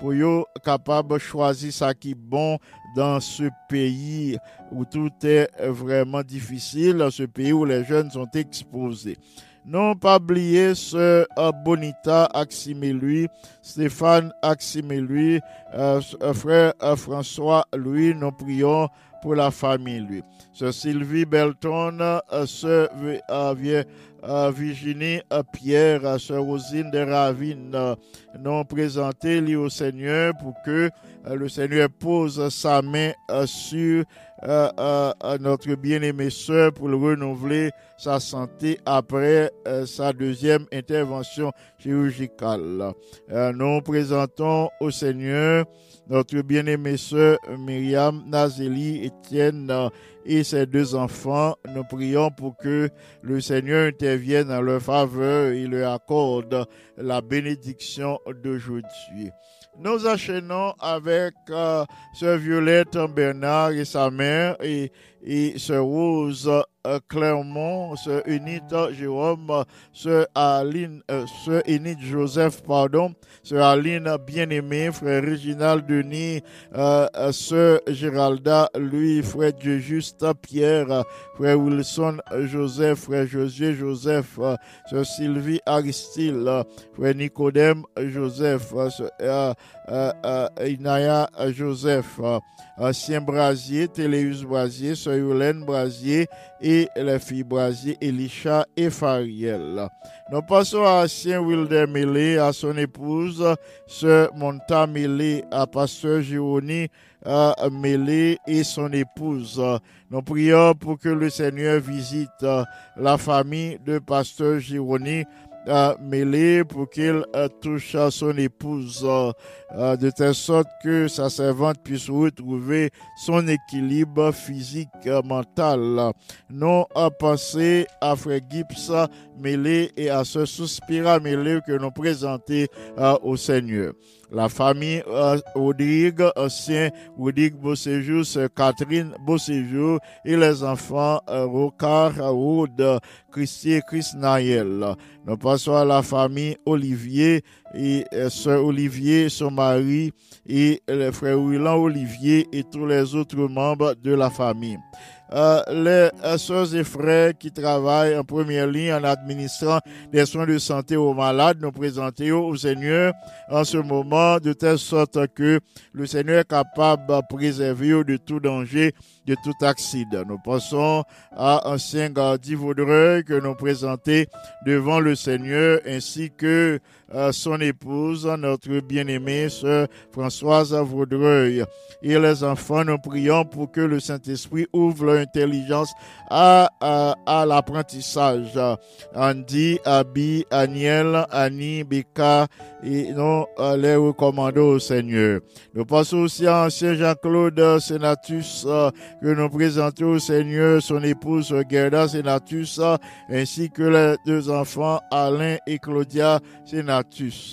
pour être capable de choisir ce qui est bon dans ce pays où tout est vraiment difficile, ce pays où les jeunes sont exposés. Non pas oublier ce euh, Bonita Aximé Stéphane Aximé lui, euh, euh, frère François lui, nous prions pour la famille lui. Ce Sylvie Belton, ce Virginie Pierre, ce Rosine de Ravine, nous présenter lui au Seigneur pour que le Seigneur pose sa main sur notre bien-aimé soeur pour le renouveler sa santé après euh, sa deuxième intervention chirurgicale. Euh, nous présentons au Seigneur notre bien-aimée sœur Myriam Nazeli Etienne euh, et ses deux enfants. Nous prions pour que le Seigneur intervienne en leur faveur et leur accorde la bénédiction d'aujourd'hui. Nous enchaînons avec euh, Sœur Violette Bernard et sa mère et, et Sœur Rose euh, Clermont, Sœur Unite Jérôme, Sœur Aline, euh, Sœur Enid Joseph, pardon, Sœur Aline Bien-Aimée, Frère Réginald Denis, euh, Sœur Géralda, lui, Frère Dieu Juste Pierre, Frère Wilson Joseph, Frère Josué Joseph, Sœur Sylvie Aristide, Frère Nicodème Joseph, Sœur Inaya Joseph, Ancien Brasier, Téléus Brasier, Sœur Yolène Brasier et les filles Brasier, Elisha et Fariel. Nous passons à Ancien Wilder Mélé, à son épouse, Sœur Monta Mélé, à Pasteur Gironi Mélé et son épouse. Nous prions pour que le Seigneur visite la famille de Pasteur Gironi euh, mêlé pour qu'il touche son épouse euh, euh, de telle sorte que sa servante puisse retrouver son équilibre physique, euh, mental. Non à penser à Frère Gibbs mêlé et à ce soupira mêlé que nous présentons au Seigneur. La famille euh, Rodrigue, ancien Rodrigue Beauséjour, Catherine Beauséjour et les enfants euh, Rocard, Rode, Christy et Chris Naël. Nous passons à la famille Olivier et euh, sœur Olivier, son mari et le frère Willan Olivier et tous les autres membres de la famille. Euh, les sœurs et frères qui travaillent en première ligne en administrant des soins de santé aux malades, nous présentons au Seigneur en ce moment de telle sorte que le Seigneur est capable de préserver de tout danger, de tout accident. Nous passons à ancien Gardi Vaudreuil que nous présentons devant le Seigneur ainsi que son épouse, notre bien-aimée sœur Françoise Vaudreuil. Et les enfants, nous prions pour que le Saint-Esprit ouvre leur intelligence à, à, à l'apprentissage. Andy, Abby, Aniel, Annie, Beka, et nous euh, les recommandons au Seigneur. Nous passons aussi à ancien Jean-Claude Senatus euh, que nous présentons au Seigneur, son épouse Gerda Senatus, euh, ainsi que les deux enfants Alain et Claudia Senatus.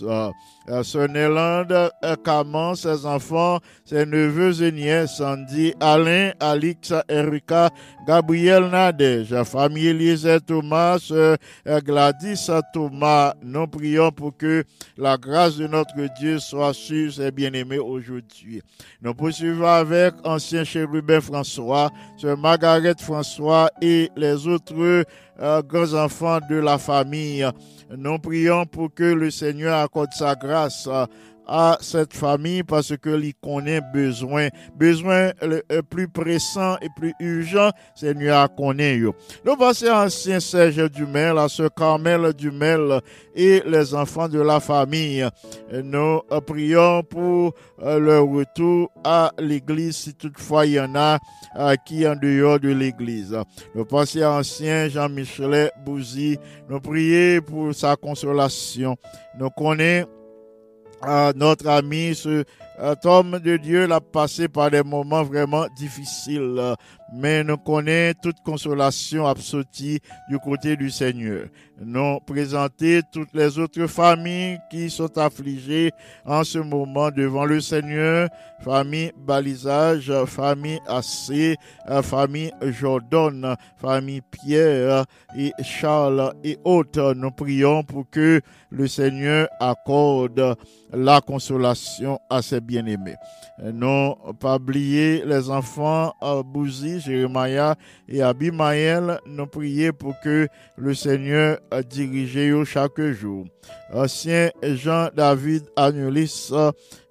Euh, euh, Sœur Nélande euh, ses enfants, ses neveux et nièces, Sandy, Alain, Alix, Erika, Gabriel Nadège, famille Eliezer Thomas, euh, Gladys Thomas. Nous prions pour que la grâce de notre Dieu soit sur ses bien-aimés aujourd'hui. Nous poursuivons avec ancien chérubin François, sœur Margaret François et les autres euh, grands-enfants de la famille. Nous prions pour que le Seigneur accorde sa grâce à cette famille parce que lui connaît besoin, besoin le, le plus pressant et plus urgent, Seigneur connaît. passons à ancien Serge Dumel, à ce Carmel Dumel et les enfants de la famille. Nous prions pour euh, leur retour à l'église si toutefois il y en a euh, qui en dehors de l'église. Passons à ancien Jean-Michel Bouzy. Nous prions pour sa consolation. Nous connaissons notre ami, ce homme de Dieu l'a passé par des moments vraiment difficiles, euh, mais nous connaissons toute consolation absortie du côté du Seigneur. Nous présenter toutes les autres familles qui sont affligées en ce moment devant le Seigneur, famille Balisage, famille euh, famille Jordan, famille Pierre et Charles et autres. Nous prions pour que le Seigneur accorde la consolation à ses bien-aimés. Non pas oublier les enfants euh, Jérémia et Abimaël. Nous prions pour que le Seigneur dirige chaque jour. Ancien Jean-David Anulis,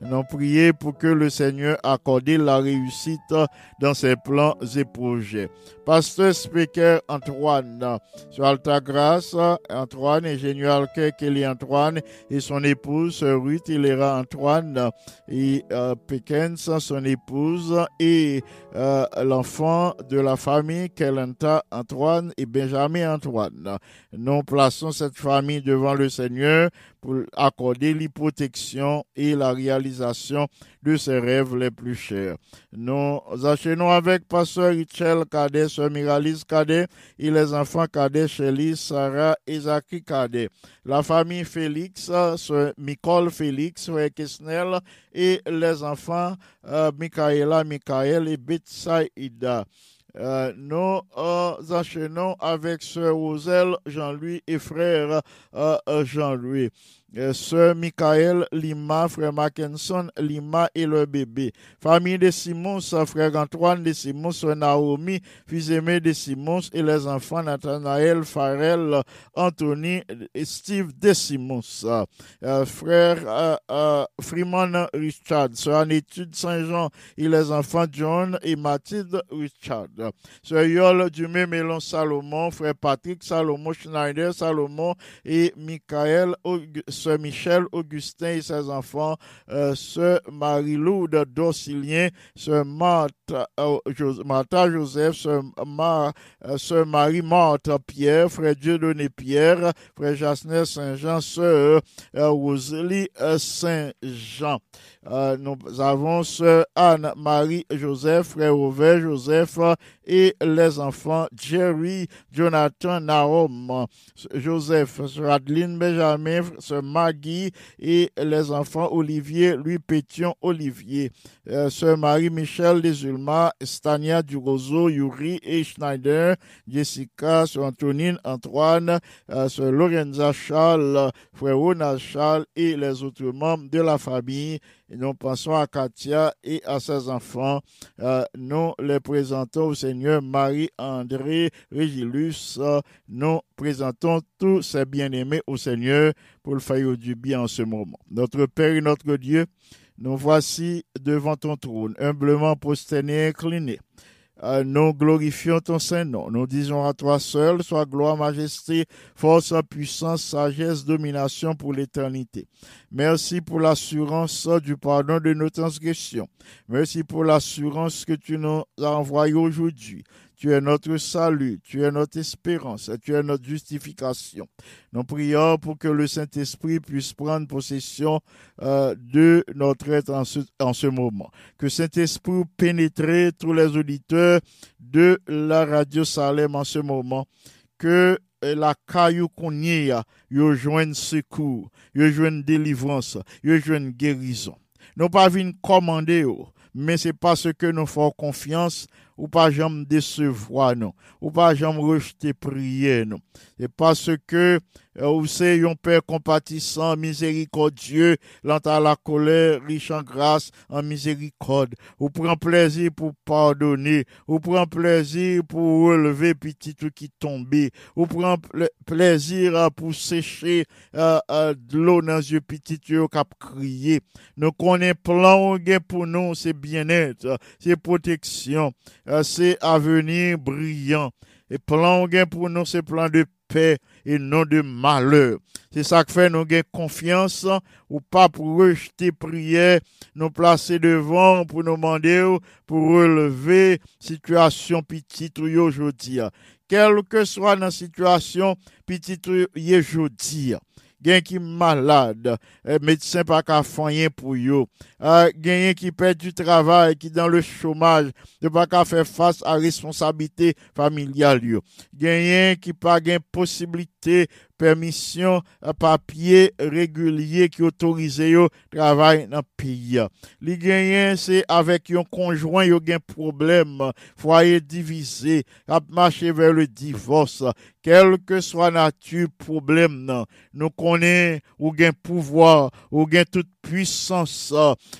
nous prions pour que le Seigneur accorde la réussite dans ses plans et projets. Pasteur Speaker Antoine, sur Alta Grâce, Antoine, ingénieur Kelly Antoine et son épouse Ruth Hilera Antoine et euh, Pickens, son épouse et euh, l'enfant de la famille Kelenta Antoine et Benjamin Antoine. Nous plaçons cette famille devant le Seigneur pour accorder l'hyprotection et la réalisation de ses rêves les plus chers. Nous enchaînons avec Pasteur Richel Cadet, Sœur Miralis Cadet et les enfants Cadet, Shelly, Sarah et Zaki Cadet. La famille Félix, Sœur Nicole Félix, Frère Kesnel et les enfants euh, Michaela, Michael et Betsaïda. Euh, nous euh, enchaînons avec Sœur Roselle, Jean-Louis et frère euh, euh, Jean-Louis. Sœur Michael Lima, frère Mackinson Lima et leur bébé. Famille de Simons, frère Antoine de Simons, sœur Naomi, fils aimé de Simons et les enfants Nathanaël, Farel, Anthony et Steve de Simons. Euh, frère euh, euh, Freeman Richard, sœur en Saint-Jean et les enfants John et Mathilde Richard. Sœur Yol Dumé Mélon Salomon, frère Patrick Salomon, Schneider Salomon et Michael Sœur Michel Augustin et ses enfants, euh, Sœur Marie-Lou de Docilien, Sœur Martha, euh, Martha Joseph, Sœur euh, Marie-Marthe Pierre, Frère Dieudonné Pierre, Frère Jasner Saint-Jean, Sœur euh, Rosalie Saint-Jean. Nous avons Sœur Anne-Marie Joseph, Frère Auvert Joseph et les enfants Jerry, Jonathan, Naom, Joseph, Sœur Adeline Benjamin, Sœur Maggie et les enfants Olivier, Louis Pétion, Olivier, euh, Sœur Marie-Michel Desulma, Stania Durozo, Yuri et Schneider, Jessica, Sœur Antonine, Antoine, euh, Sœur Lorenza Charles, Frère Ronald Charles et les autres membres de la famille. Nous pensons à Katia et à ses enfants. Euh, nous les présentons au Seigneur Marie-André Régilus. Euh, nous présentons tous ces bien-aimés au Seigneur pour le faire du bien en ce moment. Notre Père et notre Dieu, nous voici devant ton trône, humblement prosternés et inclinés. Euh, nous glorifions ton Saint-Nom. Nous disons à toi seul, soit gloire, majesté, force, puissance, sagesse, domination pour l'éternité. Merci pour l'assurance du pardon de nos transgressions. Merci pour l'assurance que tu nous as envoyée aujourd'hui. Tu es notre salut, tu es notre espérance, tu es notre justification. Nous prions pour que le Saint-Esprit puisse prendre possession euh, de notre être en ce, en ce moment. Que Saint-Esprit pénètre tous les auditeurs de la radio Salem en ce moment. Que euh, la caillou qu'on y a, yo joigne secours, yo joigne délivrance, yo joigne guérison. Nous pas venir commander, mais c'est parce que nous faisons confiance ou pas jamais décevoir nous, ou pas jamais rejeter prière nous. C'est parce que euh, vous c'est un Père compatissant, miséricordieux, lent à la colère, riche en grâce, en miséricorde. Ou prend plaisir pour pardonner, ou prend plaisir pour relever petit tout qui tombé, ou prend pla- plaisir pour sécher euh, euh, de l'eau dans les yeux petit qui cap crier. Nous connaissons plan ou pour nous, c'est bien-être, c'est protection, c'est avenir brillant. Et plan pour nous, c'est plan de paix et non de malheur. C'est ça que fait nous gain confiance ou pas pour rejeter prière, nous placer devant pour nous demander pour relever situation petite aujourd'hui. Quelle que soit la situation petite aujourd'hui. gen ki malade, eh, medisyen pa ka fanyen pou yo, eh, genyen ki pet du travay, ki dan le chomaj, de pa ka fe fase a responsabilite familial yo, genyen ki pa gen posibilite permission euh, papier régulier qui autorise yo travail dans pays. Li c'est avec yon conjoint yo gen problème, foyer divisé, ap marché vers le divorce, quel que soit nature problème nous connaît ou gen pouvoir, ou gen toute puissance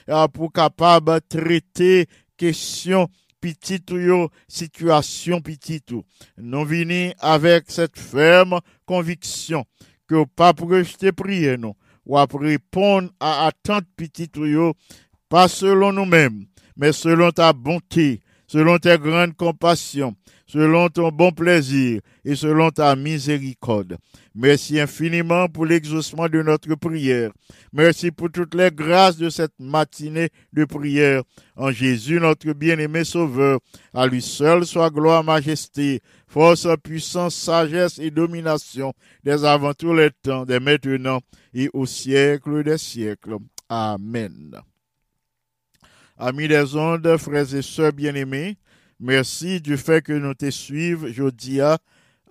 euh, pour capable traiter question petite ou yo, situation petite ou. Nous venons avec cette ferme conviction que pas rejeter prier nous, ou à répondre à attente petite ou yo, pas selon nous-mêmes, mais selon ta bonté, selon ta grande compassion, selon ton bon plaisir et selon ta miséricorde. Merci infiniment pour l'exaucement de notre prière. Merci pour toutes les grâces de cette matinée de prière. En Jésus, notre bien-aimé Sauveur, à lui seul soit gloire, majesté, force, puissance, sagesse et domination, dès avant tous les temps, dès maintenant et au siècle des siècles. Amen. Amis des ondes, frères et sœurs bien-aimés, merci du fait que nous te suivons, à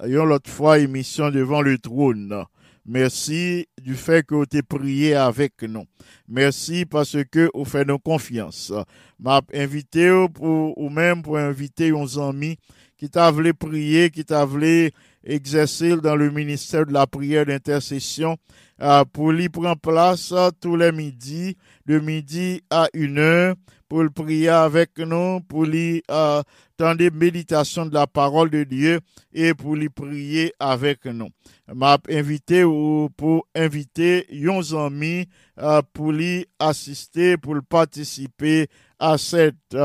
ayons l'autre fois émission devant le trône. Merci du fait que vous t'es prié avec nous. Merci parce que vous faites nos confiance. M'a invité ou pour, ou même pour inviter uns amis qui t'a voulu prier, qui t'a voulu exercer dans le ministère de la prière d'intercession euh, pour lui prendre place euh, tous les midis, de midi à une heure, pour le prier avec nous, pour lui euh, tendre méditation de la parole de Dieu et pour lui prier avec nous. M'a invité ou pour inviter uns amis euh, pour lui assister, pour participer à cette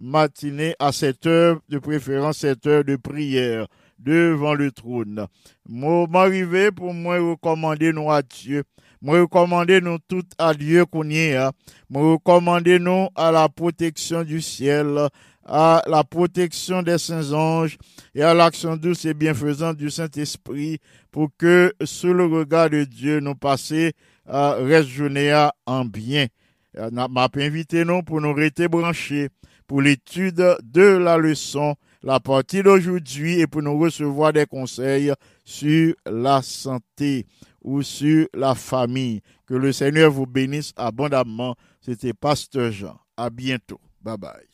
matinée, à cette heure, de préférence cette heure de prière devant le trône. Moi, m'arrivé pour moi recommander nous à Dieu. Moi, recommander nous tout à Dieu qu'on y est. hein. Moi, recommander nous à la protection du ciel, à la protection des saints anges et à l'action douce et bienfaisante du Saint-Esprit pour que, sous le regard de Dieu, nous reste journée à en bien. Euh, M'a invité nous pour nous rester branchés pour l'étude de la leçon, la partie d'aujourd'hui et pour nous recevoir des conseils sur la santé ou sur la famille. Que le Seigneur vous bénisse abondamment. C'était Pasteur Jean. À bientôt. Bye bye.